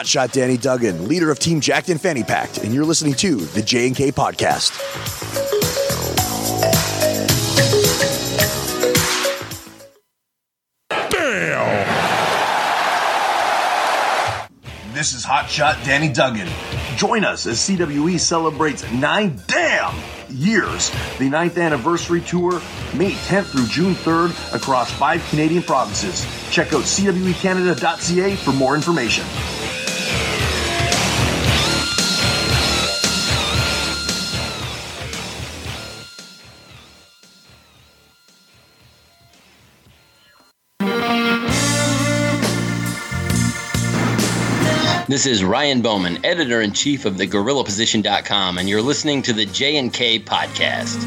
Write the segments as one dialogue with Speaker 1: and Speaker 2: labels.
Speaker 1: Hotshot Danny Duggan, leader of Team Jacked and Fanny Packed, and you're listening to the J&K Podcast. This is Hotshot Danny Duggan. Join us as CWE celebrates nine damn years. The ninth anniversary tour, May 10th through June 3rd, across five Canadian provinces. Check out cwecanada.ca for more information.
Speaker 2: This is Ryan Bowman, editor in chief of the GorillaPosition.com, and you're listening to the J and K podcast.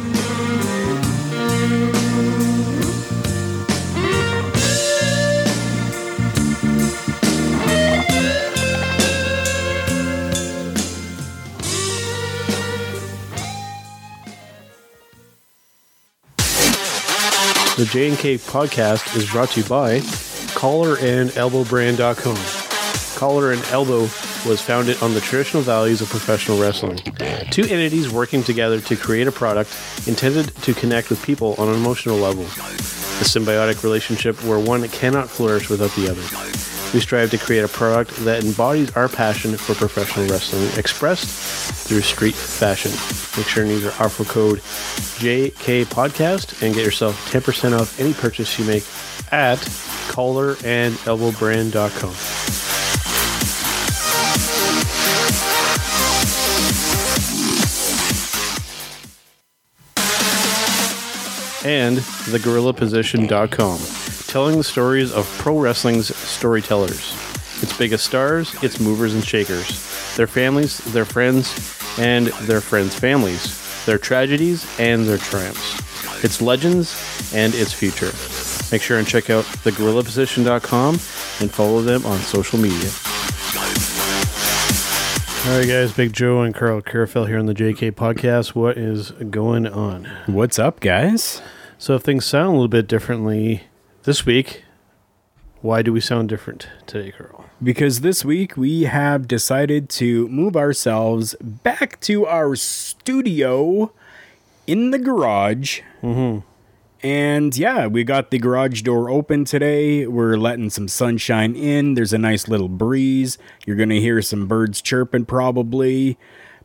Speaker 3: The J&K podcast is brought to you by collarandelbowbrand.com. Collar and Elbow was founded on the traditional values of professional wrestling. Two entities working together to create a product intended to connect with people on an emotional level. A symbiotic relationship where one cannot flourish without the other. We strive to create a product that embodies our passion for professional wrestling expressed through street fashion. Make sure to use our offer code JK Podcast and get yourself 10% off any purchase you make at collarandelbowbrand.com. and thegorillaposition.com, telling the stories of pro wrestling's storytellers. Its biggest stars, its movers and shakers, their families, their friends, and their friends' families, their tragedies and their triumphs, its legends and its future. Make sure and check out thegorillaposition.com and follow them on social media. All right, guys, Big Joe and Carl Carafel here on the JK podcast. What is going on?
Speaker 4: What's up, guys?
Speaker 3: So, if things sound a little bit differently this week, why do we sound different today, Carl?
Speaker 4: Because this week we have decided to move ourselves back to our studio in the garage. Mm-hmm. And yeah, we got the garage door open today. We're letting some sunshine in. There's a nice little breeze. You're going to hear some birds chirping, probably.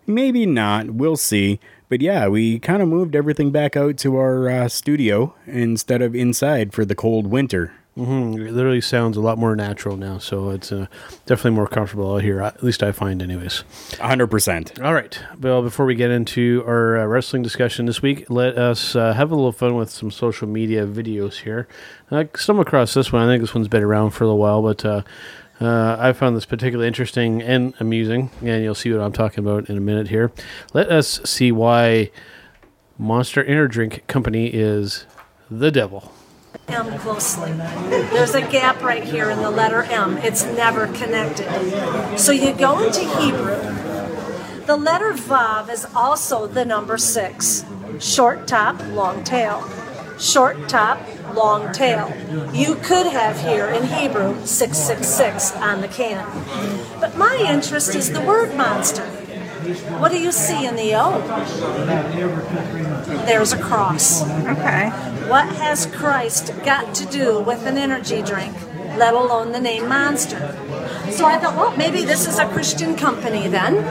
Speaker 4: Maybe not. We'll see. But yeah, we kind of moved everything back out to our uh, studio instead of inside for the cold winter.
Speaker 3: Mm-hmm. It literally sounds a lot more natural now, so it's uh, definitely more comfortable out here. At least I find, anyways.
Speaker 4: 100%.
Speaker 3: All right. Well, before we get into our uh, wrestling discussion this week, let us uh, have a little fun with some social media videos here. I stumbled across this one. I think this one's been around for a little while, but uh, uh, I found this particularly interesting and amusing, and you'll see what I'm talking about in a minute here. Let us see why Monster Energy Drink Company is the devil.
Speaker 5: M closely. There's a gap right here in the letter M. It's never connected. So you go into Hebrew. The letter Vav is also the number six. Short top, long tail. Short top, long tail. You could have here in Hebrew 666 on the can. But my interest is the word monster. What do you see in the O? There's a cross.
Speaker 6: Okay.
Speaker 5: What has Christ got to do with an energy drink, let alone the name Monster? So I thought, well, maybe this is a Christian company then.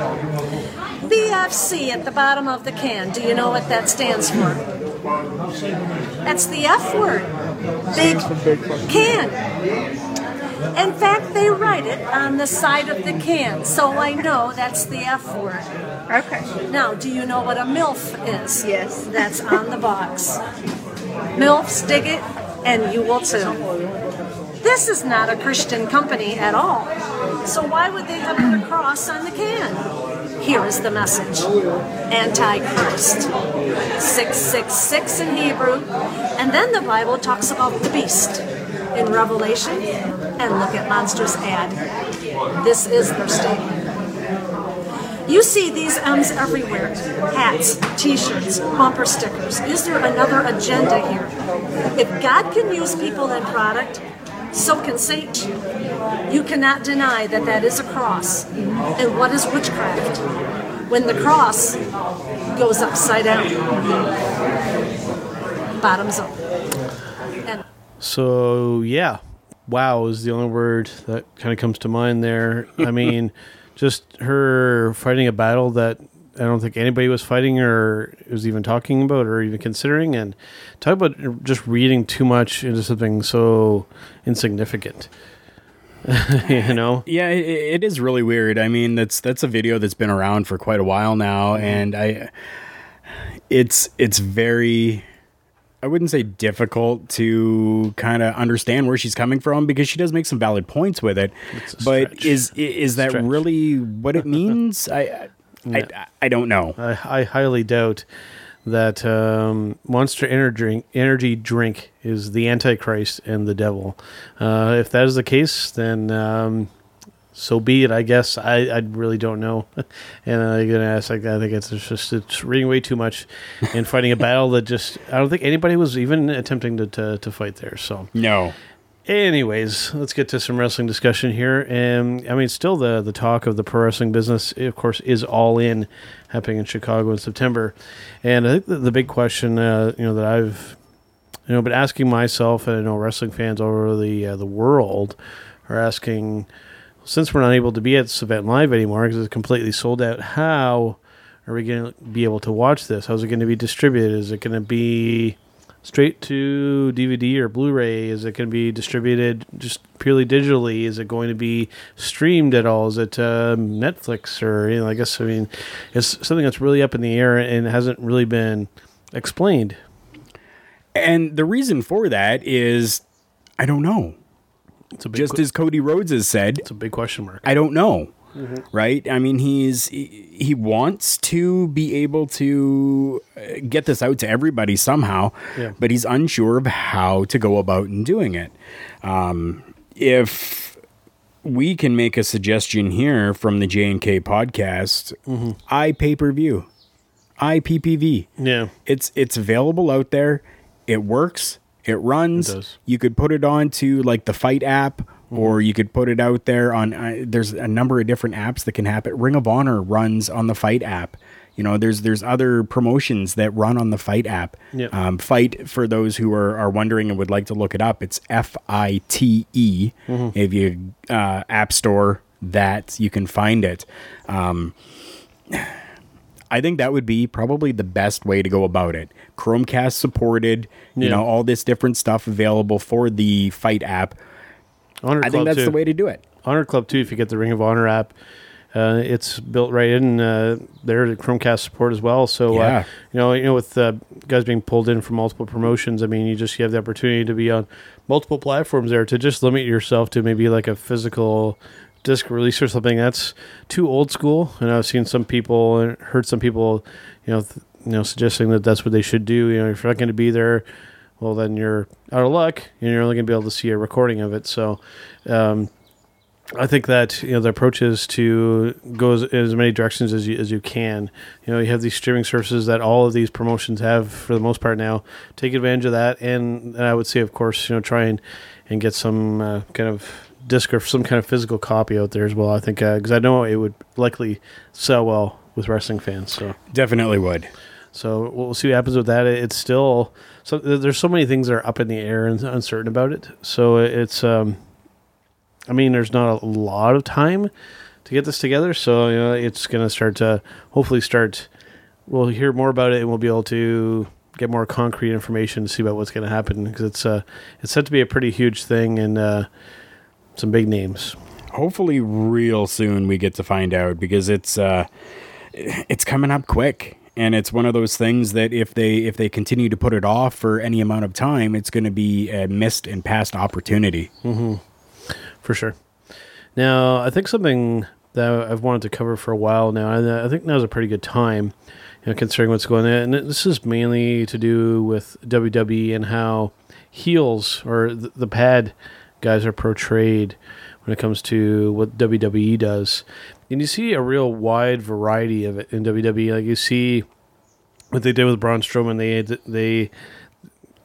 Speaker 5: BFC at the bottom of the can. Do you know what that stands for? That's the F word. Big can. In fact, they write it on the side of the can, so I know that's the F word.
Speaker 6: Okay.
Speaker 5: Now, do you know what a MILF is?
Speaker 6: Yes.
Speaker 5: That's on the box. MILFs dig it, and you will too. This is not a Christian company at all. So why would they have put a cross on the can? Here is the message. Antichrist. 666 in Hebrew. And then the Bible talks about the beast in Revelation. And look at Monster's ad. This is their statement. You see these M's everywhere hats, t shirts, bumper stickers. Is there another agenda here? If God can use people and product, so can Satan. You cannot deny that that is a cross. And what is witchcraft? When the cross goes upside down, bottoms up. And
Speaker 3: So yeah, wow is the only word that kind of comes to mind there. I mean, just her fighting a battle that I don't think anybody was fighting or was even talking about or even considering, and talk about just reading too much into something so insignificant. you know,
Speaker 4: Yeah, it, it is really weird. I mean, that's that's a video that's been around for quite a while now, mm-hmm. and I, it's it's very, I wouldn't say difficult to kind of understand where she's coming from because she does make some valid points with it. But
Speaker 3: stretch.
Speaker 4: is is that
Speaker 3: Stretch.
Speaker 4: really what it means? I, I, I I don't know.
Speaker 3: I, I highly doubt that um, Monster Energy drink, energy drink is the Antichrist and the devil. Uh, if that is the case, then um, so be it. I guess I, I really don't know, and I'm gonna ask. Like, I think it's just it's reading way too much and fighting a battle that just I don't think anybody was even attempting to to, to fight there. So.
Speaker 4: No.
Speaker 3: Anyways, let's get to some wrestling discussion here. And I mean, still the the talk of the pro wrestling business, of course, is all in happening in Chicago in September. And I think the, the big question, uh, you know, that I've you know been asking myself, and I know wrestling fans all over the uh, the world are asking, since we're not able to be at this event live anymore because it's completely sold out, how are we going to be able to watch this? How's it going to be distributed? Is it going to be straight to DVD or Blu-ray? Is it going to be distributed just purely digitally? Is it going to be streamed at all? Is it uh, Netflix or you know? I guess I mean it's something that's really up in the air and hasn't really been explained.
Speaker 4: And the reason for that is I don't know.
Speaker 3: It's a big,
Speaker 4: Just
Speaker 3: que-
Speaker 4: as Cody Rhodes has said,
Speaker 3: it's a big question mark.
Speaker 4: I don't know. Right? I mean, he's he, he wants to be able to uh, get this out to everybody somehow,
Speaker 3: Yeah.
Speaker 4: but he's unsure of how to go about in doing it. Um, if we can make a suggestion here from the J and K podcast, I pay per view, IPPV.
Speaker 3: yeah,
Speaker 4: It's it's available out there. It works. It runs.
Speaker 3: It.
Speaker 4: You could put it onto like the FITE app, or you could put it out there on. Uh, there's a number of different apps that can happen. Ring of Honor runs on the FITE app. You know, there's there's other promotions that run on the FITE app.
Speaker 3: Yep.
Speaker 4: Um, FITE for those who are, are wondering and would like to look it up. It's F I T E. If you uh, app store that, you can find it. Um, I think that would be probably the best way to go about it. Chromecast supported, you know, all this different stuff available for the FITE app.
Speaker 3: Honor
Speaker 4: I
Speaker 3: Club
Speaker 4: think that's
Speaker 3: too.
Speaker 4: the way to do it.
Speaker 3: Honor Club too. If you get the Ring of Honor app, uh, it's built right in uh, there. The Chromecast support as well. So
Speaker 4: Yeah.
Speaker 3: uh, you know, you know, with uh, guys being pulled in from multiple promotions, I mean, you just you have the opportunity to be on multiple platforms there. To just limit yourself to maybe like a physical disc release or something that's too old school. And I've seen some people and heard some people, you know, th- you know, suggesting that that's what they should do. You know, if you're not going to be there. Well, then you're out of luck, and you're only going to be able to see a recording of it. So, um, I think that you know the approach is to go as, as many directions as you as you can. You know, you have these streaming services that all of these promotions have for the most part now. Take advantage of that, and, and I would say, of course, you know, try and and get some uh, kind of disc or some kind of physical copy out there as well. I think because I know it would likely sell well with wrestling fans. So.
Speaker 4: Definitely would.
Speaker 3: So we'll see what happens with that. It's still so there's so many things that are up in the air and uncertain about it. So it's um, I mean, there's not a lot of time to get this together. So you know, it's gonna start to hopefully start. We'll hear more about it and we'll be able to get more concrete information to see about what's gonna happen because it's uh it's said to be a pretty huge thing and uh, some big names.
Speaker 4: Hopefully, real soon we get to find out because it's uh, it's coming up quick, and it's one of those things that if they if they continue to put it off for any amount of time, it's going to be a missed and past opportunity. Mm-hmm.
Speaker 3: for sure. Now, I think something that I've wanted to cover for a while now, and I think now's a pretty good time, you know, considering what's going on. And this is mainly to do with WWE and how heels or the, the pad guys are portrayed when it comes to what WWE does. And you see a real wide variety of it in WWE. Like you see what they did with Braun Strowman. They they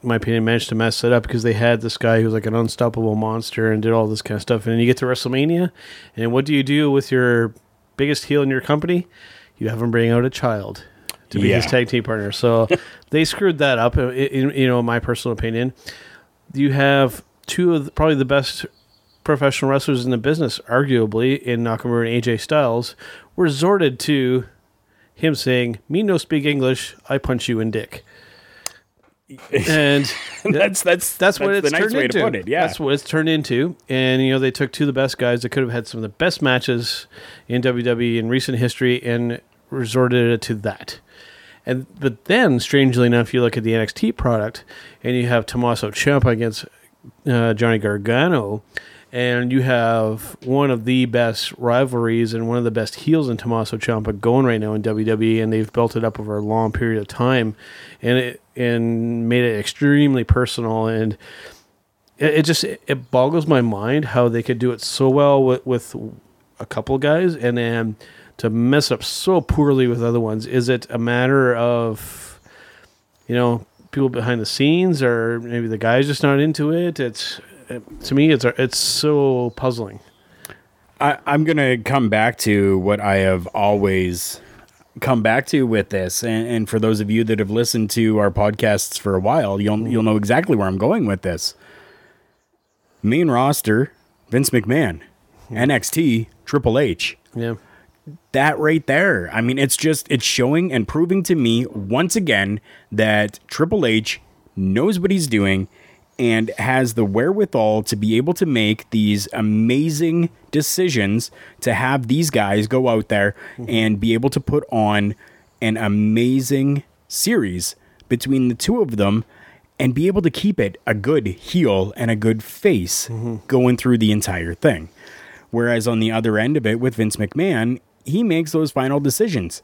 Speaker 3: my opinion, managed to mess it up because they had this guy who was like an unstoppable monster and did all this kind of stuff. And then you get to WrestleMania, and what do you do with your biggest heel in your company? You have him bring out a child to be his tag team partner. So they screwed that up. In, in, you know, in my personal opinion, you have two of the, probably the best professional wrestlers in the business, arguably in Nakamura and AJ Styles, resorted to him saying, "Me no speak English. I punch you in dick." And
Speaker 4: that's that's
Speaker 3: that's what it's
Speaker 4: the nice
Speaker 3: turned
Speaker 4: way
Speaker 3: into.
Speaker 4: to put it. Yeah,
Speaker 3: that's what it's turned into. And you know, they took two of the best guys that could have had some of the best matches in WWE in recent history and resorted it to that. And but then, strangely enough, you look at the NXT product, and you have Tommaso Ciampa against uh, Johnny Gargano, and you have one of the best rivalries and one of the best heels in Tommaso Ciampa going right now in WWE, and they've built it up over a long period of time, and it and made it extremely personal and it, it just it boggles my mind how they could do it so well with, with a couple guys and then to mess up so poorly with other ones. Is it a matter of you know people behind the scenes or maybe the guy's just not into it. It's it, to me it's it's so puzzling.
Speaker 4: I, I'm gonna come back to what I have always come back to with this, and, and for those of you that have listened to our podcasts for a while, you'll mm-hmm. you'll know exactly where I'm going with this. Main roster: Vince McMahon, hmm. NXT, Triple H.
Speaker 3: yeah
Speaker 4: that right there. I mean, it's just it's showing and proving to me once again that Triple H knows what he's doing and has the wherewithal to be able to make these amazing decisions to have these guys go out there mm-hmm. and be able to put on an amazing series between the two of them and be able to keep it a good heel and a good face mm-hmm. going through the entire thing. Whereas on the other end of it with Vince McMahon, he makes those final decisions.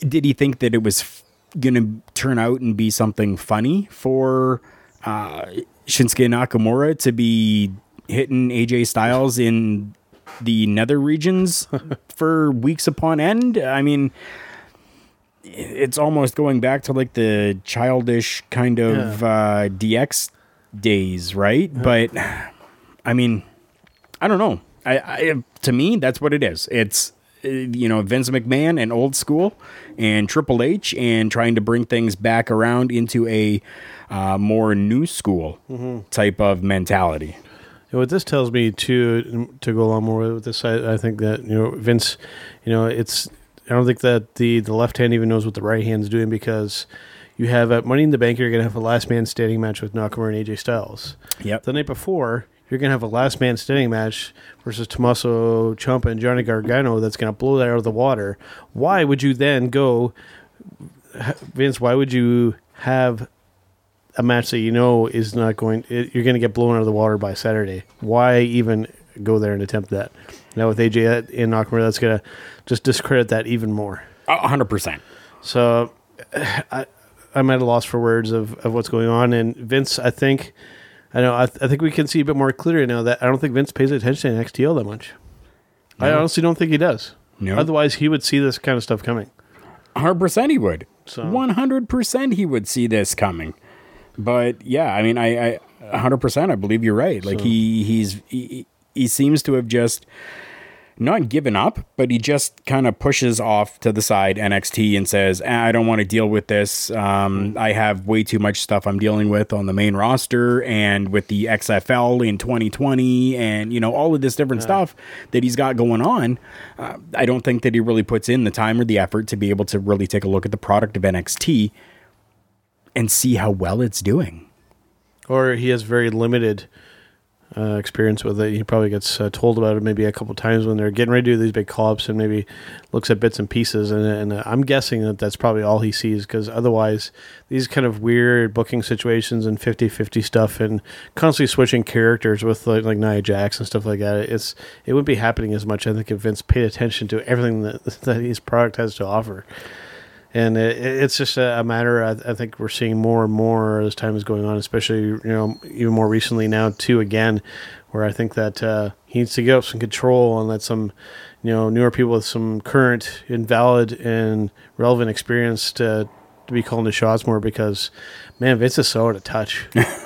Speaker 4: Did he think that it was f- going to turn out and be something funny for uh, Shinsuke Nakamura to be hitting AJ Styles in the nether regions for weeks upon end? I mean, it's almost going back to like the childish kind of uh, DX days, right? But I mean, I don't know. I, I to me, that's what it is. It's you know Vince McMahon and old school, and Triple H, and trying to bring things back around into a uh, more new school type of mentality.
Speaker 3: And what this tells me too, to go along more with this, I, I think that you know Vince, you know, it's I don't think that the the left hand even knows what the right hand's doing because you have at Money in the Bank, you're gonna have a last man standing match with Nakamura and AJ Styles.
Speaker 4: Yep.
Speaker 3: The night before, you're gonna have a last man standing match versus Tommaso Ciampa and Johnny Gargano. That's gonna blow that out of the water. Why would you then go, Vince? Why would you have a match that you know is not going it, you're going to get blown out of the water by Saturday. Why even go there and attempt that? Now with AJ in Nakamura, that's going to just discredit that even more.
Speaker 4: Hundred percent.
Speaker 3: So I, I'm at a loss for words of, of what's going on. And Vince, I think, I know, I, th- I think we can see a bit more clearly now that I don't think Vince pays attention to NXT all that much. I honestly don't think he does.
Speaker 4: No.
Speaker 3: Otherwise, he would see this kind of stuff coming.
Speaker 4: hundred percent he would.
Speaker 3: So-
Speaker 4: One hundred percent he would see this coming. But yeah, I mean, I hundred percent I believe you're right. Like he he's he, he seems to have just not given up, but he just kind of pushes off to the side NXT and says, "Ah, "I don't want to deal with this. Um, I have way too much stuff I'm dealing with on the main roster and with the XFL in 2020, and you know all of this different stuff that he's got going on. Uh, I don't think that he really puts in the time or the effort to be able to really take a look at the product of NXT and see how well it's doing.
Speaker 3: or he has very limited uh, experience with it. He probably gets uh, told about it maybe a couple times when they're getting ready to do these big call-ups and maybe looks at bits and pieces. And, and uh, I'm guessing that that's probably all he sees because otherwise, these kind of weird booking situations and 50-50 stuff and constantly switching characters with like, like Nia Jax and stuff like that. It's it wouldn't be happening as much. I think if Vince paid attention to everything that that his product has to offer and it, it's just a, matter. I, I think we're seeing more and more as time is going on, especially you know even more recently now too. Again, where I think that uh, he needs to give up some control and let some you know newer people with some current, invalid, and relevant experience to, to to be calling the shots more because, man, Vince is so out of touch.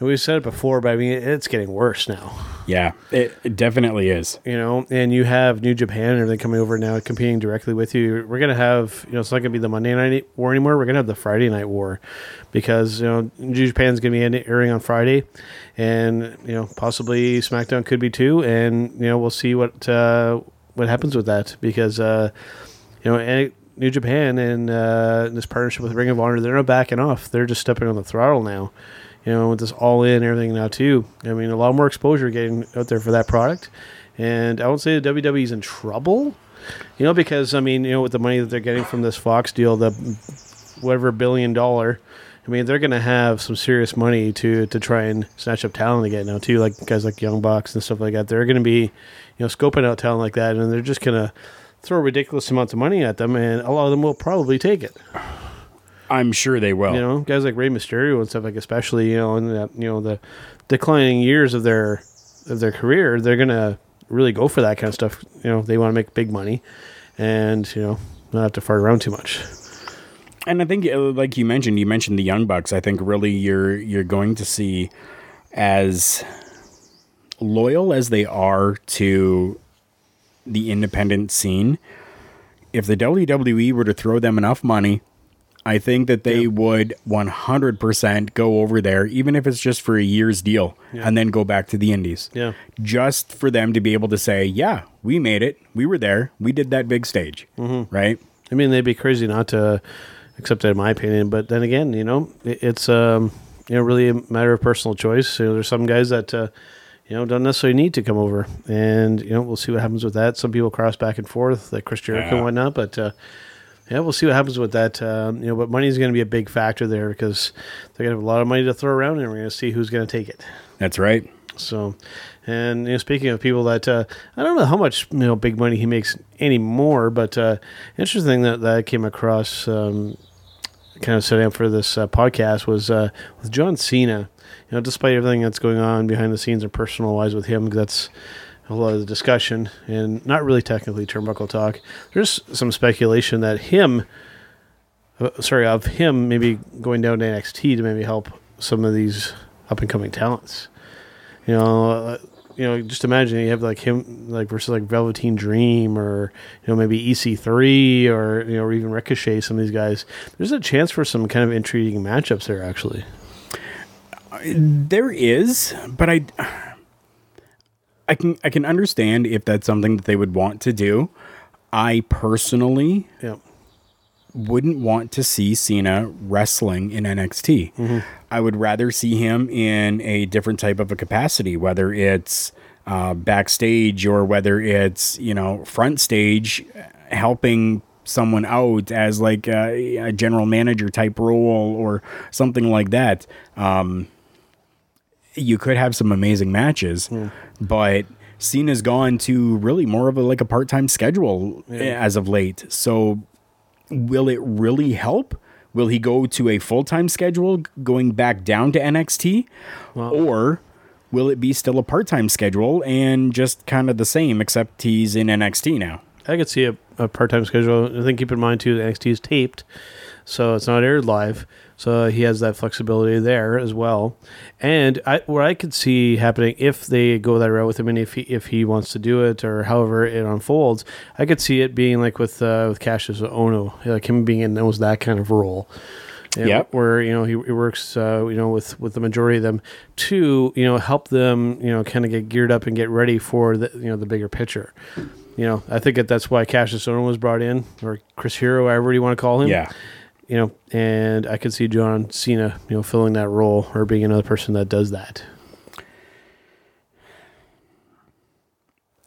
Speaker 3: We've said it before, but I mean, it's getting worse now.
Speaker 4: Yeah, it, it definitely is.
Speaker 3: You know, and you have New Japan and everything coming over now, competing directly with you. We're gonna have, you know, it's not gonna be the Monday night war anymore. We're gonna have the Friday night war because you know New Japan's gonna be airing on Friday, and you know possibly SmackDown could be too. And you know we'll see what uh, what happens with that because uh, you know and New Japan and uh, this partnership with Ring of Honor, they're not backing off. They're just stepping on the throttle now you know, with this all in everything now too. I mean, a lot more exposure getting out there for that product. And I won't say the WWE's in trouble, you know, because I mean, you know, with the money that they're getting from this Fox deal, the whatever billion dollar, I mean, they're going to have some serious money to to try and snatch up talent again now too, like guys like Young Bucks and stuff like that. They're going to be, you know, scoping out talent like that, and they're just going to throw ridiculous amounts of money at them, and a lot of them will probably take it.
Speaker 4: I'm sure they will.
Speaker 3: You know, guys like Rey Mysterio and stuff like, especially you know, in the you know the declining years of their of their career, they're gonna really go for that kind of stuff. You know, they want to make big money, and you know, not have to fart around too much.
Speaker 4: And I think, uh, like you mentioned, you mentioned the Young Bucks. I think really you're you're going to see as loyal as they are to the independent scene. If the WWE were to throw them enough money, I think that they would 100% go over there, even if it's just for a year's deal, and then go back to the Indies.
Speaker 3: Yeah.
Speaker 4: Just for them to be able to say, yeah, we made it. We were there. We did that big stage. Right?
Speaker 3: I mean, they'd be crazy not to accept it, in my opinion. But then again, you know, it, it's um, you know really a matter of personal choice. You know, there's some guys that uh, you know don't necessarily need to come over, and you know we'll see what happens with that. Some people cross back and forth, like Chris Jericho and whatnot, but. Uh, yeah, we'll see what happens with that. Um, you know, but money is going to be a big factor there because they're going to have a lot of money to throw around, and we're going to see who's going to take it.
Speaker 4: That's right.
Speaker 3: So, and you know, speaking of people that uh, I don't know how much you know big money he makes anymore, but uh, interesting that that I came across, um, kind of set up for this uh, podcast was uh, with John Cena. You know, despite everything that's going on behind the scenes and personal wise with him, that's a lot of the discussion and not really technically turnbuckle talk. There's some speculation that him, uh, sorry, of him maybe going down to NXT to maybe help some of these up and coming talents. You know, uh, you know, just imagine you have like him, like versus like Velveteen Dream, or you know maybe EC3, or you know, or even Ricochet. Some of these guys, there's a chance for some kind of intriguing matchups there. Actually,
Speaker 4: There is, but I I can I can understand if that's something that they would want to do. I personally
Speaker 3: yeah,
Speaker 4: wouldn't want to see Cena wrestling in NXT. I would rather see him in a different type of a capacity, whether it's uh, backstage or whether it's you know front stage, helping someone out as like a, a general manager type role or something like that. Um, you could have some amazing matches, hmm. but Cena's gone to really more of a like a part time schedule eh, as of late. So will it really help? Will he go to a full time schedule going back down to NXT? or will it be still a part time schedule and just kind of the same, except he's in NXT now?
Speaker 3: I could see a, a part time schedule. I think keep in mind too, that NXT is taped, so it's not aired live. So he has that flexibility there as well. And I, what I could see happening if they go that route with him, and if he if he wants to do it, or however it unfolds, I could see it being like with uh, with Kassius Ohno, like him being in those that kind of role.
Speaker 4: Yep.
Speaker 3: where you know he, he works, uh, you know, with with the majority of them to you know help them, you know, kind of get geared up and get ready for the you know the bigger picture. You know, I think that that's why Kassius Ohno was brought in, or Chris Hero, however you want to call him.
Speaker 4: Yeah.
Speaker 3: You know, and I could see John Cena, you know, filling that role or being another person that does that.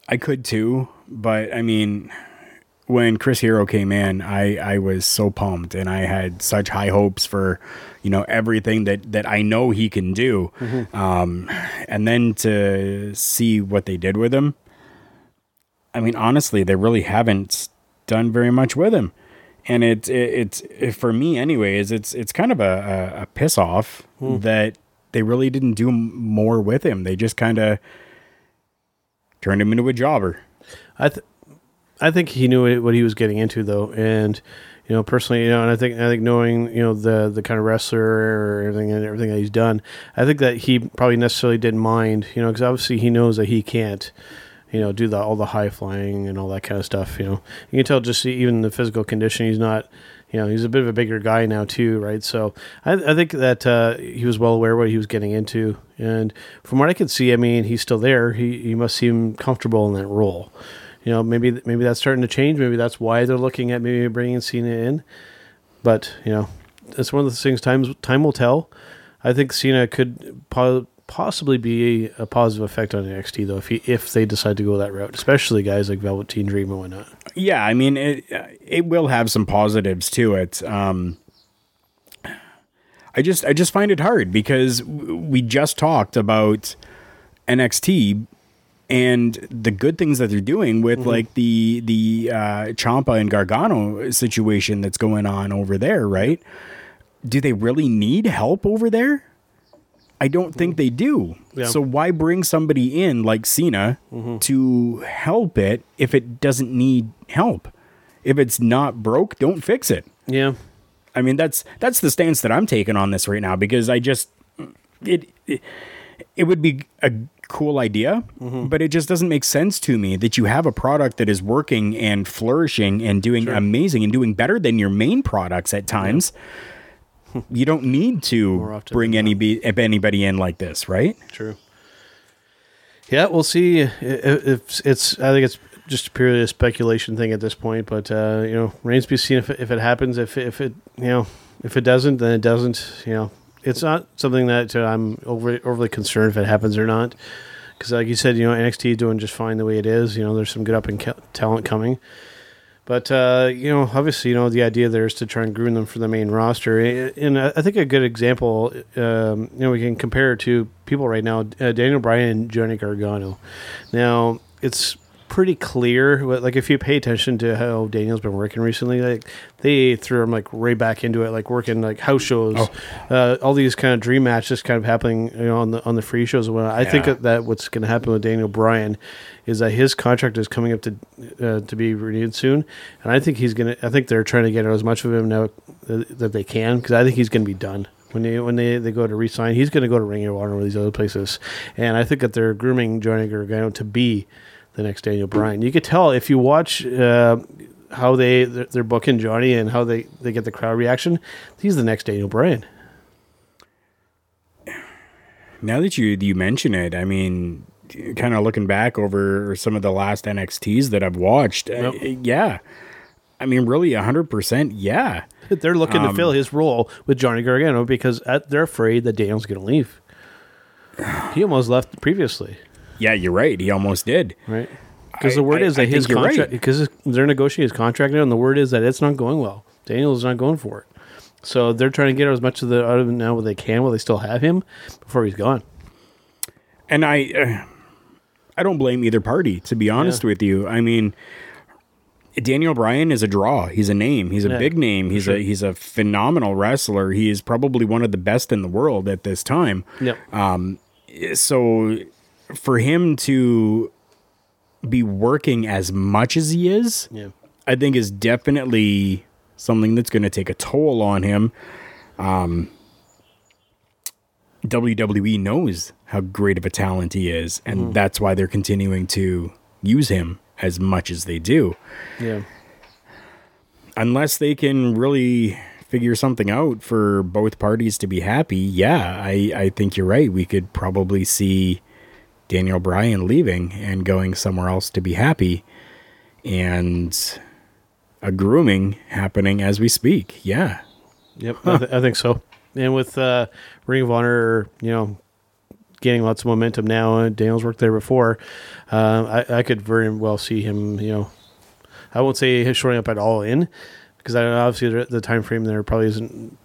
Speaker 4: I could too, but I mean, when Chris Hero came in, I, I was so pumped and I had such high hopes for, you know, everything that, that I know he can do. Um, and then to see what they did with him, I mean, honestly, they really haven't done very much with him. And it, it it's it, for me, anyways. It's it's kind of a, a, a piss off hmm. that they really didn't do more with him. They just kind of turned him into a jobber.
Speaker 3: I th- I think he knew what he was getting into, though, and you know, personally, you know, and I think I think knowing you know the the kind of wrestler or everything and everything that he's done, I think that he probably necessarily didn't mind, you know, because obviously he knows that he can't. You know, do the all the high flying and all that kind of stuff. You know, you can tell just even the physical condition. He's not, you know, he's a bit of a bigger guy now too, right? So I, I think that uh, he was well aware what he was getting into, and from what I could see, I mean, he's still there. He he must seem comfortable in that role. You know, maybe maybe that's starting to change. Maybe that's why they're looking at maybe bringing Cena in. But you know, it's one of those things. Time time will tell. I think Cena could possibly be a, positive effect on NXT though if he, if they decide to go that route, especially guys like Velveteen Dream and whatnot.
Speaker 4: Yeah, I mean it. It will have some positives to it. Um, I just I just find it hard because we just talked about NXT and the good things that they're doing with like the the uh, Ciampa and Gargano situation that's going on over there, right? Do they really need help over there? I don't think mm-hmm. they do.
Speaker 3: Yeah.
Speaker 4: So why bring somebody in like Cena mm-hmm. to help it if it doesn't need help? If it's not broke, don't fix it.
Speaker 3: Yeah,
Speaker 4: I mean that's that's the stance that I'm taking on this right now because I just it it, it would be a cool idea, mm-hmm. but it just doesn't make sense to me that you have a product that is working and flourishing and doing amazing and doing better than your main products at times. You don't need to bring any be, anybody in like this, right?
Speaker 3: true. Yeah, we'll see. If it's, I think it's just purely a speculation thing at this point. But uh, you know, remains to be seen if it, if it happens. If if it you know if it doesn't, then it doesn't. You know, it's not something that uh, I'm over, overly concerned if it happens or not. Because like you said, you know, NXT is doing just fine the way it is. You know, there's some good up and ca- talent coming. But uh, you know, obviously, you know, the idea there is to try and groom them for the main roster. And I think a good example, um, you know, we can compare to people right now: uh, Daniel Bryan and Johnny Gargano. Now, it's pretty clear. Like, if you pay attention to how Daniel's been working recently, like they threw him like right back into it, like working like house shows, uh, all these kind of dream matches, kind of happening, you know, on the on the free shows. Whatnot. I think
Speaker 4: Yeah.
Speaker 3: that, that what's going to happen with Daniel Bryan is that his contract is coming up to uh, to be renewed soon, and I think he's gonna. I think they're trying to get as much of him now uh, that they can because I think he's going to be done when they when they, they go to resign. He's going to go to Ring of Honor or these other places, and I think that they're grooming Johnny Gargano to be the next Daniel Bryan. You could tell if you watch. Uh, how they they're booking Johnny and how they, they get the crowd reaction. He's the next Daniel Bryan.
Speaker 4: Now that you you mention it, I mean, kind of looking back over some of the last NXTs that I've watched, uh,
Speaker 3: Yep.
Speaker 4: yeah, I mean, really, hundred percent, yeah.
Speaker 3: They're looking to
Speaker 4: Um,
Speaker 3: fill his role with Johnny Gargano because uh, they're afraid that Daniel's going to leave. He almost left previously,
Speaker 4: Yeah, you're right. He almost did.
Speaker 3: right? Because the word
Speaker 4: I-
Speaker 3: is
Speaker 4: I
Speaker 3: that his
Speaker 4: you're right.
Speaker 3: contract, because they're negotiating his contract now, and the word is that it's not going well. Daniel's not going for it, so they're trying to get as much of the out of him now what they can while they still have him before he's gone.
Speaker 4: And I, uh, I don't blame either party. To be honest
Speaker 3: Yeah.
Speaker 4: with you, I mean, Daniel Bryan is a draw. He's a name. He's a
Speaker 3: Yeah,
Speaker 4: big name. He's a he's a phenomenal wrestler. He is probably one of the best in the world at this time.
Speaker 3: Yep.
Speaker 4: so for him to be working as much as he is,
Speaker 3: yeah.
Speaker 4: I think is definitely something that's going to take a toll on him. Um, WWE knows how great of a talent he is, and that's why they're continuing to use him as much as they do.
Speaker 3: Yeah.
Speaker 4: Unless they can really figure something out for both parties to be happy, yeah, I, I think you're right. We could probably see Daniel Bryan leaving and going somewhere else to be happy. And a grooming happening as we speak. Yeah.
Speaker 3: Yep, I, th- I think so. And with uh, Ring of Honor, you know, gaining lots of momentum now, uh, Daniel's worked there before. Uh, I, I could very well see him. You know, I won't say he's showing up at all in because I obviously the, the time frame there probably isn't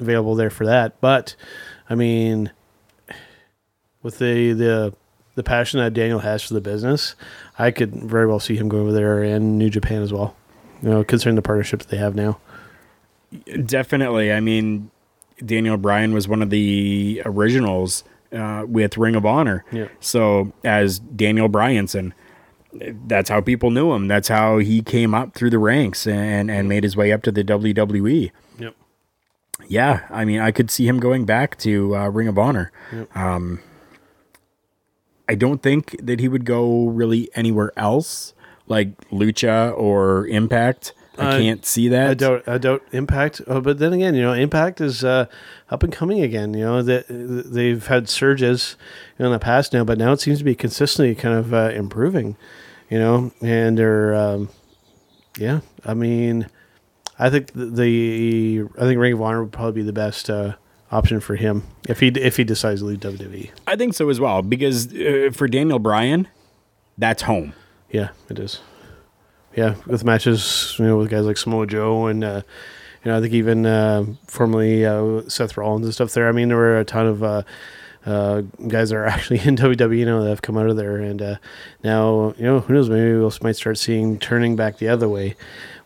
Speaker 3: available there for that. But I mean, with the the the passion that Daniel has for the business, I could very well see him going over there and New Japan as well. You know, considering the partnerships they have now.
Speaker 4: Definitely. I mean, Daniel Bryan was one of the originals uh, with Ring of Honor.
Speaker 3: Yeah.
Speaker 4: So as Daniel Bryanson, that's how people knew him. That's how he came up through the ranks and and made his way up to the WWE.
Speaker 3: Yep.
Speaker 4: Yeah, I mean, I could see him going back to uh, Ring of Honor. Um, I don't think that he would go really anywhere else, like Lucha or Impact. I can't see that.
Speaker 3: I doubt. I doubt Impact. Uh, but then again, you know, Impact is uh, up and coming again. You know, that they've had surges in the past now, but now it seems to be consistently kind of uh, improving. You know, and they're, um, yeah. I mean, I think the, the I think Ring of Honor would probably be the best uh, option for him if he if he decides to leave. WWE.
Speaker 4: I think so as well because uh, for Daniel Bryan, that's home.
Speaker 3: Yeah, it is. Yeah, with matches, you know, with guys like Samoa Joe and uh, you know, I think even uh, formerly uh, Seth Rollins and stuff. There, I mean, there were a ton of uh, uh, guys that are actually in WWE you now that have come out of there, and uh, now you know, who knows? Maybe we will might start seeing turning back the other way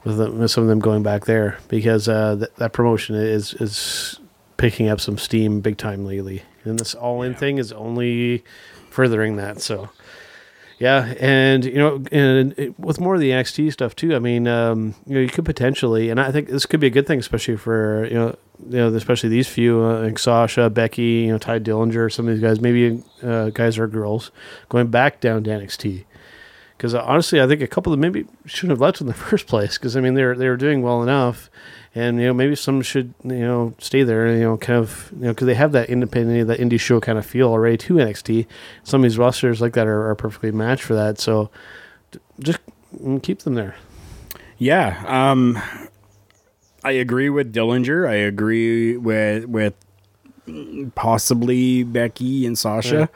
Speaker 3: with, the, with some of them going back there because uh, th- that promotion is is picking up some steam big time lately, and this all in thing is only furthering that. So. Yeah, and you know, and it, with more of the NXT stuff too. I mean, um, you know, you could potentially, and I think this could be a good thing, especially for you know, you know, especially these few, uh, like Sasha, Becky, you know, Tye Dillinger, some of these guys, maybe uh, guys or girls going back down to NXT. Because uh, honestly, I think a couple of them maybe shouldn't have left in the first place. Because I mean, they're they were doing well enough, and you know maybe some should you know stay there. You know, kind of you know because they have that independent, that indie show kind of feel already to NXT. Some of these rosters like that are, are perfectly matched for that. So just mm, keep them there.
Speaker 4: Yeah, um, I agree with Dillinger. I agree with with possibly Becky and Sasha.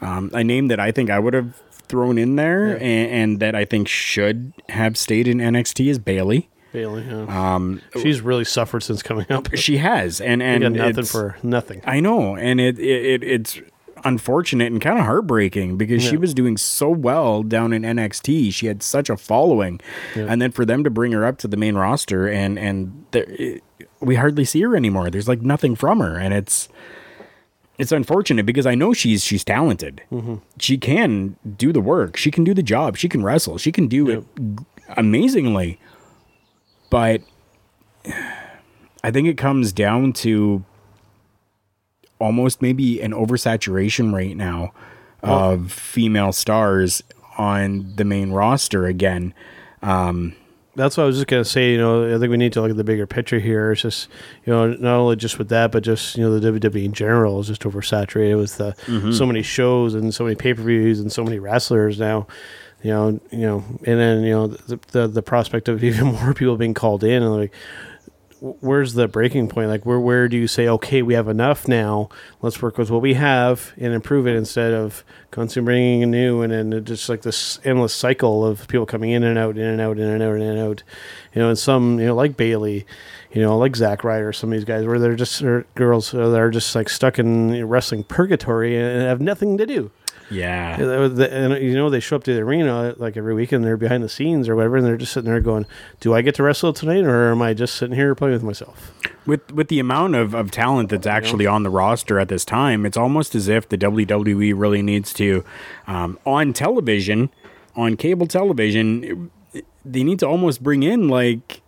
Speaker 4: Um, a name that I think I would have thrown in there and, and that I think should have stayed in NXT is Bayley.
Speaker 3: Bayley, yeah. um, she's really suffered since coming up.
Speaker 4: She has, and and
Speaker 3: got nothing for nothing.
Speaker 4: I know, and it, it, it it's unfortunate and kind of heartbreaking because she was doing so well down in NXT. She had such a following, and then for them to bring her up to the main roster and and there, it, we hardly see her anymore. There's like nothing from her, and it's it's unfortunate because I know she's she's talented. She can do the work. She can do the job. She can wrestle. She can do it g- amazingly. But I think it comes down to almost maybe an oversaturation right now of female stars on the main roster again.
Speaker 3: That's what I was just gonna say. You know, I think we need to look at the bigger picture here. It's just, you know, not only just with that, but just you know, the WWE in general is just oversaturated with uh, so many shows and so many pay per views and so many wrestlers now. You know, you know, and then you know the, the the prospect of even more people being called in and like, where's the breaking point? Like, where where do you say, okay, we have enough now? Let's work with what we have and improve it instead of constantly bringing in new and then just like this endless cycle of people coming in and out, in and out, in and out, in and out. You know, and some you know like Bayley, you know, like Zack Ryder, some of these guys where they're just or girls uh, that are just like stuck in wrestling purgatory and have nothing to do.
Speaker 4: Yeah.
Speaker 3: And you know they show up to the arena like every weekend. They're behind the scenes or whatever, and they're just sitting there going, "Do I get to wrestle tonight, or am I just sitting here playing with myself?"
Speaker 4: with with the amount of, of talent that's actually on the roster at this time, it's almost as if the WWE really needs to, um, on television, on cable television, they need to almost bring in like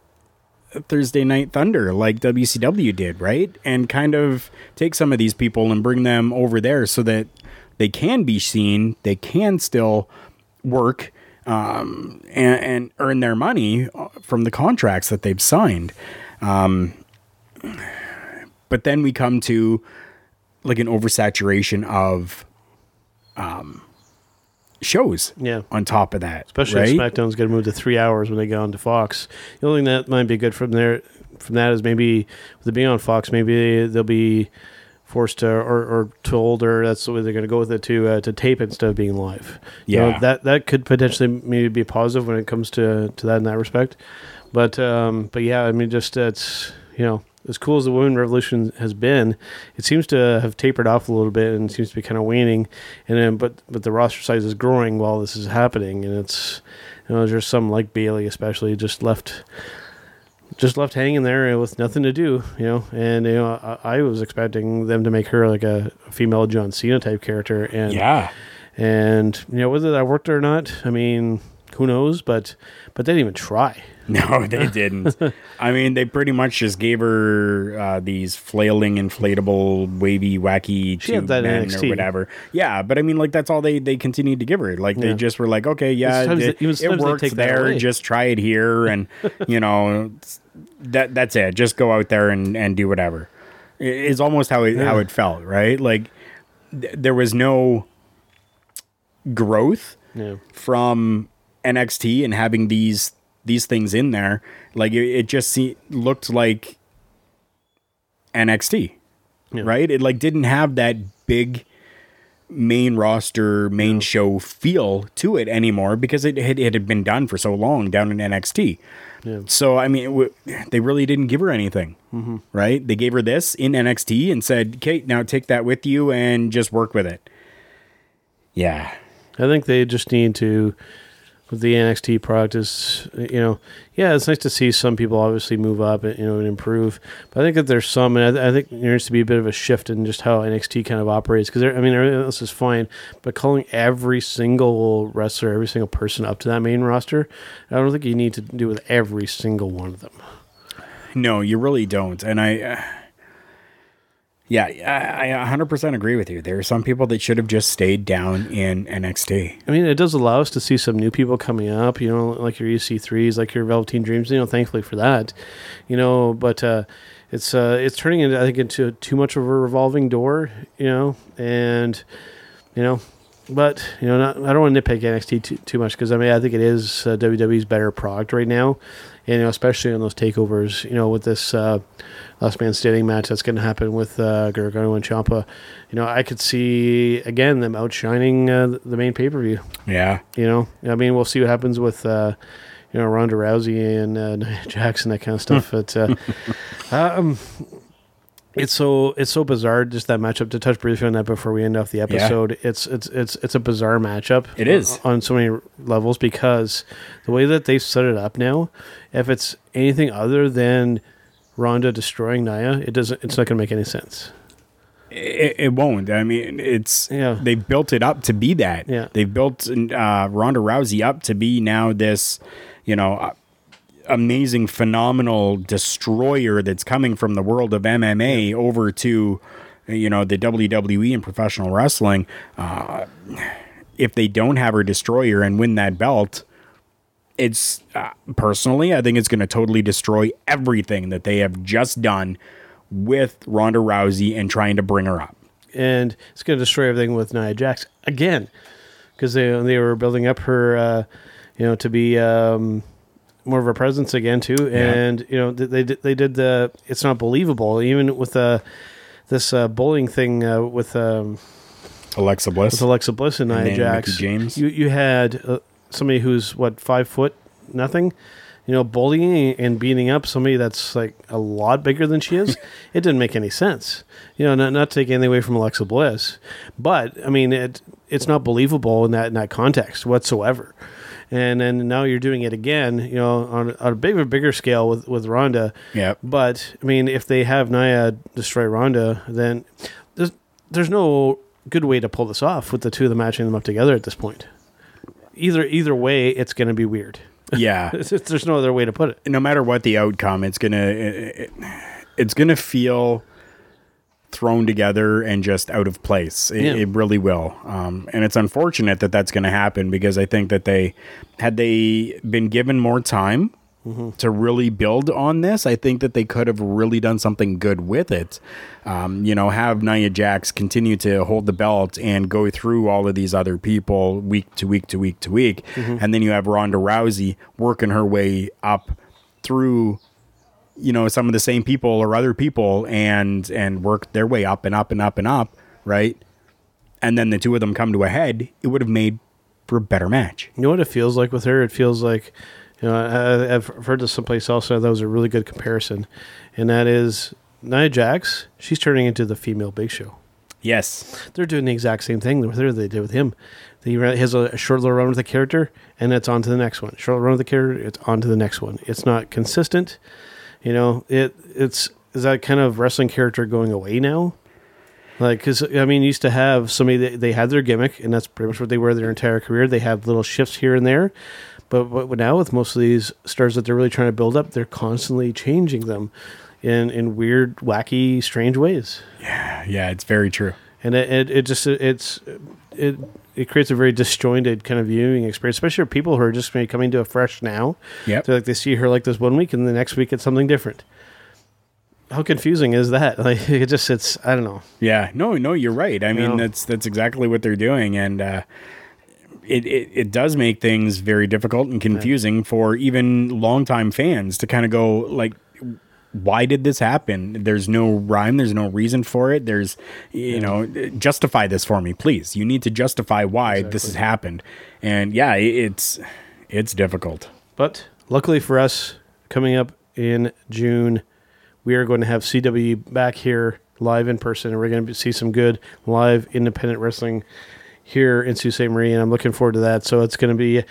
Speaker 4: Thursday Night Thunder, like WCW did, right? And kind of take some of these people and bring them over there so that they can be seen, they can still work. Um, and, and earn their money uh, from the contracts that they've signed. but then we come to like an oversaturation of um shows
Speaker 3: Yeah.
Speaker 4: on top of that
Speaker 3: Especially
Speaker 4: right
Speaker 3: if SmackDown's going to move to three hours when they go on to Fox. The only thing that might be good from there, from that is maybe with it being on Fox, maybe they'll be forced to or, or told or that's the way they're going to go with it to uh, to tape instead of being live. You know,
Speaker 4: Yeah.
Speaker 3: that that could potentially maybe be positive when it comes to to that in that respect. But um, but yeah, I mean, just you know as cool as the women revolution has been, it seems to have tapered off a little bit and seems to be kind of waning. And then but but the roster size is growing while this is happening, and it's you know there's some like Bayley especially just left just left hanging there with nothing to do, you know. And you know, I, I was expecting them to make her like a, female John Cena type character, and
Speaker 4: yeah
Speaker 3: and you know whether that worked or not, I mean, who knows? But but they didn't even try.
Speaker 4: No, they didn't. I mean, they pretty much just gave her uh, these flailing, inflatable, wavy, wacky
Speaker 3: She
Speaker 4: tube
Speaker 3: that
Speaker 4: men or whatever. Yeah, but I mean, like that's all they they continued to give her. Like
Speaker 3: Yeah.
Speaker 4: they just were like, okay, yeah,
Speaker 3: Sometimes
Speaker 4: it,
Speaker 3: they-
Speaker 4: it works there. Just try it here, and you know, that that's it. Just go out there and and do whatever. It's almost how it how it felt, right? Like th- there was no growth
Speaker 3: Yeah.
Speaker 4: from NXT and having these these things in there, like it, it just se- looked like NXT,
Speaker 3: Yeah.
Speaker 4: right? It like didn't have that big main roster, main show feel to it anymore because it had, it had been done for so long down in NXT.
Speaker 3: Yeah.
Speaker 4: So I mean, w- they really didn't give her anything,
Speaker 3: Mm-hmm.
Speaker 4: right? They gave her this in NXT and said, "Kate, now take that with you and just work with it." Yeah,
Speaker 3: I think they just need to with the NXT product is you know yeah it's nice to see some people obviously move up and you know and improve. But I think that there's some and I, I think there needs to be a bit of a shift in just how NXT kind of operates. Because I mean everything else is fine but calling every single wrestler every single person up to that main roster I don't think you need to do with every single one of them.
Speaker 4: No, you really don't. And I, uh, yeah, I, I 100% agree with you. There are some people that should have just stayed down in NXT.
Speaker 3: I mean, it does allow us to see some new people coming up, you know, like your EC3s, like your Velveteen Dreams, you know, thankfully for that, you know, but uh, it's uh, it's turning into, I think, into too much of a revolving door, you know, and, you know, but, you know, not, I don't want to nitpick NXT too, too much because, I mean, I think it is uh, WWE's better product right now, and, you know, especially on those takeovers, you know, with this uh, last man standing match that's going to happen with uh, Gargano and Ciampa, you know, I could see, again, them outshining uh, the main pay per view.
Speaker 4: Yeah.
Speaker 3: You know, I mean, we'll see what happens with uh, you know Ronda Rousey and uh, Jackson, that kind of stuff. but uh, um, it's so it's so bizarre just that matchup. To touch briefly on that before we end off the episode, it's it's it's it's a bizarre matchup.
Speaker 4: It is.
Speaker 3: on so many levels because the way that they've set it up now, if it's anything other than Ronda destroying Nia, it doesn't. It's not going to make any sense.
Speaker 4: It, it won't. I mean, it's
Speaker 3: Yeah.
Speaker 4: they built it up to be that.
Speaker 3: Yeah.
Speaker 4: They've built uh, Ronda Rousey up to be now this, you know, amazing, phenomenal destroyer that's coming from the world of MMA over to, you know, the WWE and professional wrestling. Uh, if they don't have her destroy her and win that belt, it's uh, personally, I think it's going to totally destroy everything that they have just done with Ronda Rousey and trying to bring her up.
Speaker 3: and it's going to destroy everything with Nia Jax again because they they were building up her, uh, you know, to be um, more of a presence again too. And you know, th- they did, they did the. It's not believable even with uh, this uh, bowling thing uh, with um,
Speaker 4: Alexa Bliss.
Speaker 3: with Alexa Bliss and Nia
Speaker 4: And
Speaker 3: Jax.
Speaker 4: James.
Speaker 3: You you had uh, somebody who's what five foot nothing. You know, bullying and beating up somebody that's like a lot bigger than she is, it didn't make any sense. You know, not not take anything away from Alexa Bliss, but I mean, it it's not believable in that in that context whatsoever. And then now you're doing it again, you know, on, on a bigger bigger scale with with Ronda.
Speaker 4: Yep.
Speaker 3: But I mean, if they have Nia destroy Ronda, then there's there's no good way to pull this off with the two of them matching them up together at this point. Either either way, it's going to be weird.
Speaker 4: yeah.
Speaker 3: There's no other way to put it.
Speaker 4: no matter what the outcome, it's gonna it, it- it's gonna feel thrown together and just out of place. It,
Speaker 3: Yeah.
Speaker 4: it really will, um, and it's unfortunate that that's going to happen because I think that they had they been given more time. To really build on this, I think that they could have really done something good with it. Um, you know, have Nia Jax continue to hold the belt and go through all of these other people week to week to week to week, and then you have Ronda Rousey working her way up through you know some of the same people or other people and and work their way up and up and up and up right and then the two of them come to a head it would have made for a better match
Speaker 3: You know what it feels like with her? It feels like, you know, I, I've heard this someplace else. and That was a really good comparison, and that is Nia Jax. She's turning into the female Big Show.
Speaker 4: yes
Speaker 3: They're doing the exact same thing with her they did with him. He has a, a short little run with the character, and it's on to the next one. Short run with the character, it's on to the next one. It's not consistent. You know, it it's is that kind of wrestling character going away now? Like, because I mean, used to have somebody that they had their gimmick, and that's pretty much what they were their entire career. They had little shifts here and there, But, but now with most of these stars that they're really trying to build up, they're constantly changing them in in weird, wacky, strange ways.
Speaker 4: Yeah, yeah, it's very true.
Speaker 3: And it, it, it just it's it it creates a very disjointed kind of viewing experience, especially for people who are just maybe coming to a fresh now.
Speaker 4: Yeah,
Speaker 3: They're like they see her like this one week, and the next week it's something different. How confusing is that? Like it just it's I don't know.
Speaker 4: Yeah, no, no, you're right. I mean,
Speaker 3: know?
Speaker 4: that's that's exactly what they're doing, and uh, it, it it does make things very difficult and confusing for even longtime fans to kind of go like, why did this happen? There's no rhyme. There's no reason for it. There's, you know, justify this for me, please. You need to justify why this has happened, and yeah, it's it's difficult.
Speaker 3: But luckily for us, coming up in June, we are going to have CW back here live in person, and we're going to see some good live independent wrestling here in Sault Ste. Marie, and I'm looking forward to that. So it's going to be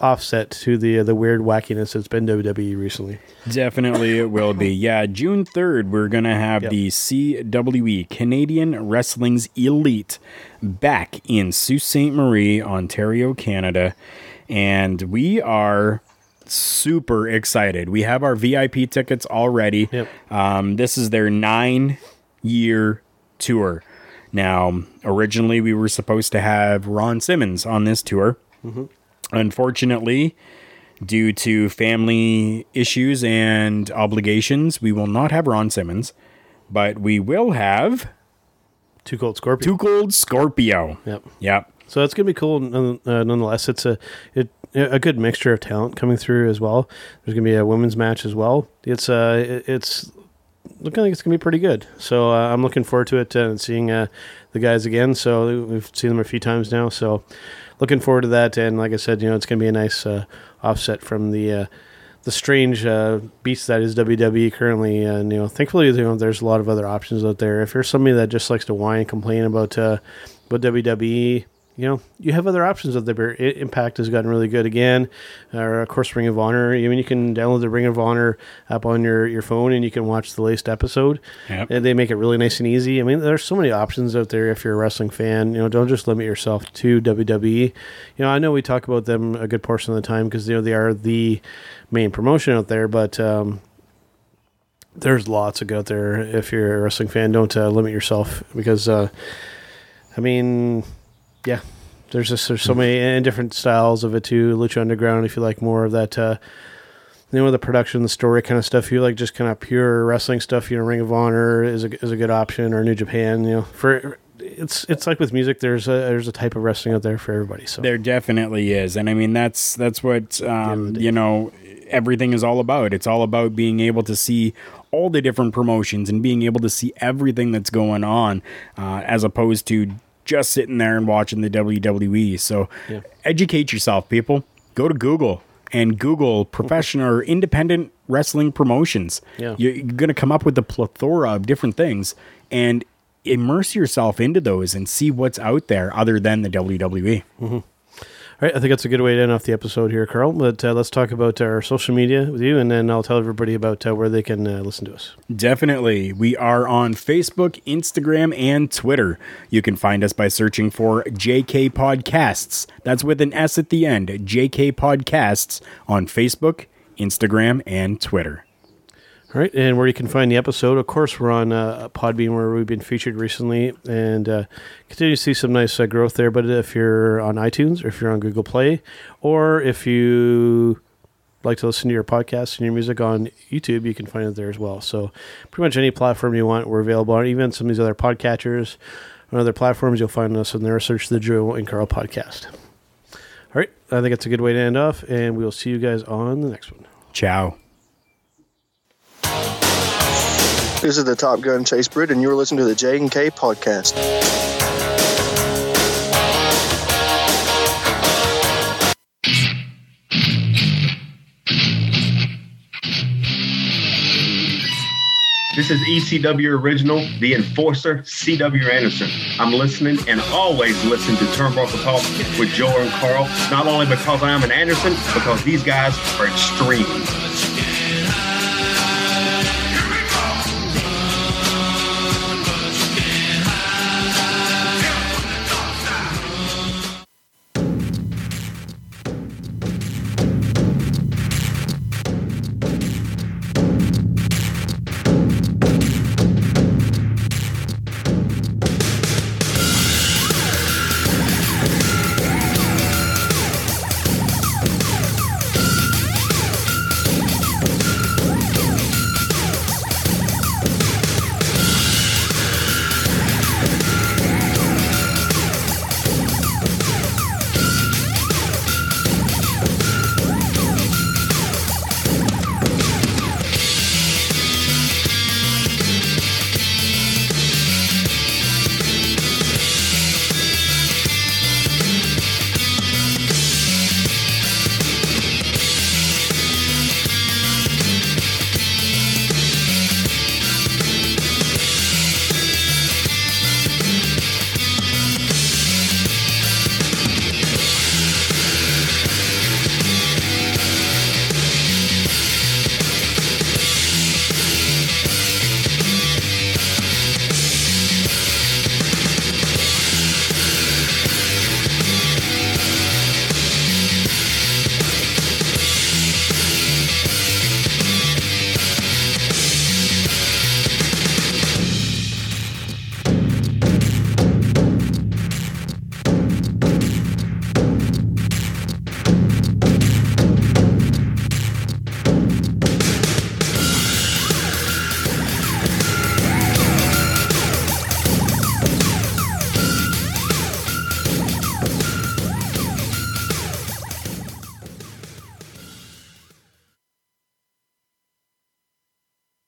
Speaker 3: offset to the the weird wackiness that's been WWE recently.
Speaker 4: Definitely it will be. Yeah, June 3rd, we're going to have
Speaker 3: Yep.
Speaker 4: the CWE, Canadian Wrestling's Elite, back in Sault Ste. Marie, Ontario, Canada. And we are super excited. We have our VIP tickets already.
Speaker 3: Yep.
Speaker 4: Um, this is their nine year tour. Now, originally, we were supposed to have Ron Simmons on this tour. Unfortunately, due to family issues and obligations, we will not have Ron Simmons, but we will have
Speaker 3: Too cold Scorpio.
Speaker 4: Too Cold Scorpio.
Speaker 3: Yep.
Speaker 4: Yep.
Speaker 3: So it's gonna be cool none- uh, nonetheless. It's a it, a good mixture of talent coming through as well. There's gonna be a women's match as well. It's uh it's looking like it's gonna be pretty good. So uh, I'm looking forward to it uh, and seeing uh, the guys again. So we've seen them a few times now. So looking forward to that. And like I said, you know, it's gonna be a nice uh, offset from the. Uh, the strange uh, beast that is WWE currently, and you know, thankfully, you know, there's a lot of other options out there. If you're somebody that just likes to whine and complain about uh, about WWE, you know, you have other options out there. I- Impact has gotten really good again. Or of course, Ring of Honor. I mean, you can download the Ring of Honor app on your, your phone, and you can watch the latest episode.
Speaker 4: Yep.
Speaker 3: And they make it really nice and easy. I mean, there's so many options out there. If you're a wrestling fan, you know, don't just limit yourself to WWE. You know, I know we talk about them a good portion of the time because you know they are the main promotion out there, but. Um, there's lots of good out there. If you're a wrestling fan, don't uh, limit yourself because, uh, I mean, yeah, there's just there's so many and different styles of it too. Lucha Underground, if you like more of that, uh, you know, the production, the story kind of stuff. If you like just kind of pure wrestling stuff, you know, Ring of Honor is a is a good option, or New Japan. You know, for it's it's like with music, there's a there's a type of wrestling out there for everybody. So
Speaker 4: There definitely is, and I mean that's that's what um, you know everything is all about. It's all about being able to see all the different promotions and being able to see everything that's going on, uh, as opposed to just sitting there and watching the WWE. So
Speaker 3: Yeah.
Speaker 4: educate yourself, people. Go to Google and Google professional or independent wrestling promotions.
Speaker 3: Yeah.
Speaker 4: You're, going to come up with a plethora of different things and immerse yourself into those and see what's out there other than the. WWE.
Speaker 3: All mm-hmm. Right, I think that's a good way to end off the episode here, Carl. But uh, let's talk about our social media with you, and then I'll tell everybody about uh, where they can uh, listen to us.
Speaker 4: Definitely. We are on Facebook, Instagram, and Twitter. You can find us by searching for JK Podcasts. That's with an S at the end. JK Podcasts on Facebook, Instagram, and Twitter.
Speaker 3: All right, and where you can find the episode, of course, we're on uh, Podbean where we've been featured recently, and uh, continue to see some nice uh, growth there. But if you're on iTunes, or if you're on Google Play, or if you like to listen to your podcasts and your music on YouTube, you can find it there as well. So pretty much any platform you want, we're available on. Even some of these other podcatchers on other platforms, you'll find us in there. Search the Joe and Carl podcast. All right, I think it's a good way to end off, and we will see you guys on the next one.
Speaker 4: Ciao.
Speaker 6: This is the Top Gun Chase Britt, and you're listening to the J and K podcast.
Speaker 7: This is ECW Original, the enforcer, CW Anderson. I'm listening and always listen to Turnbuckle Talk with Joe and Carl, not only because I am an Anderson, because these guys are extreme.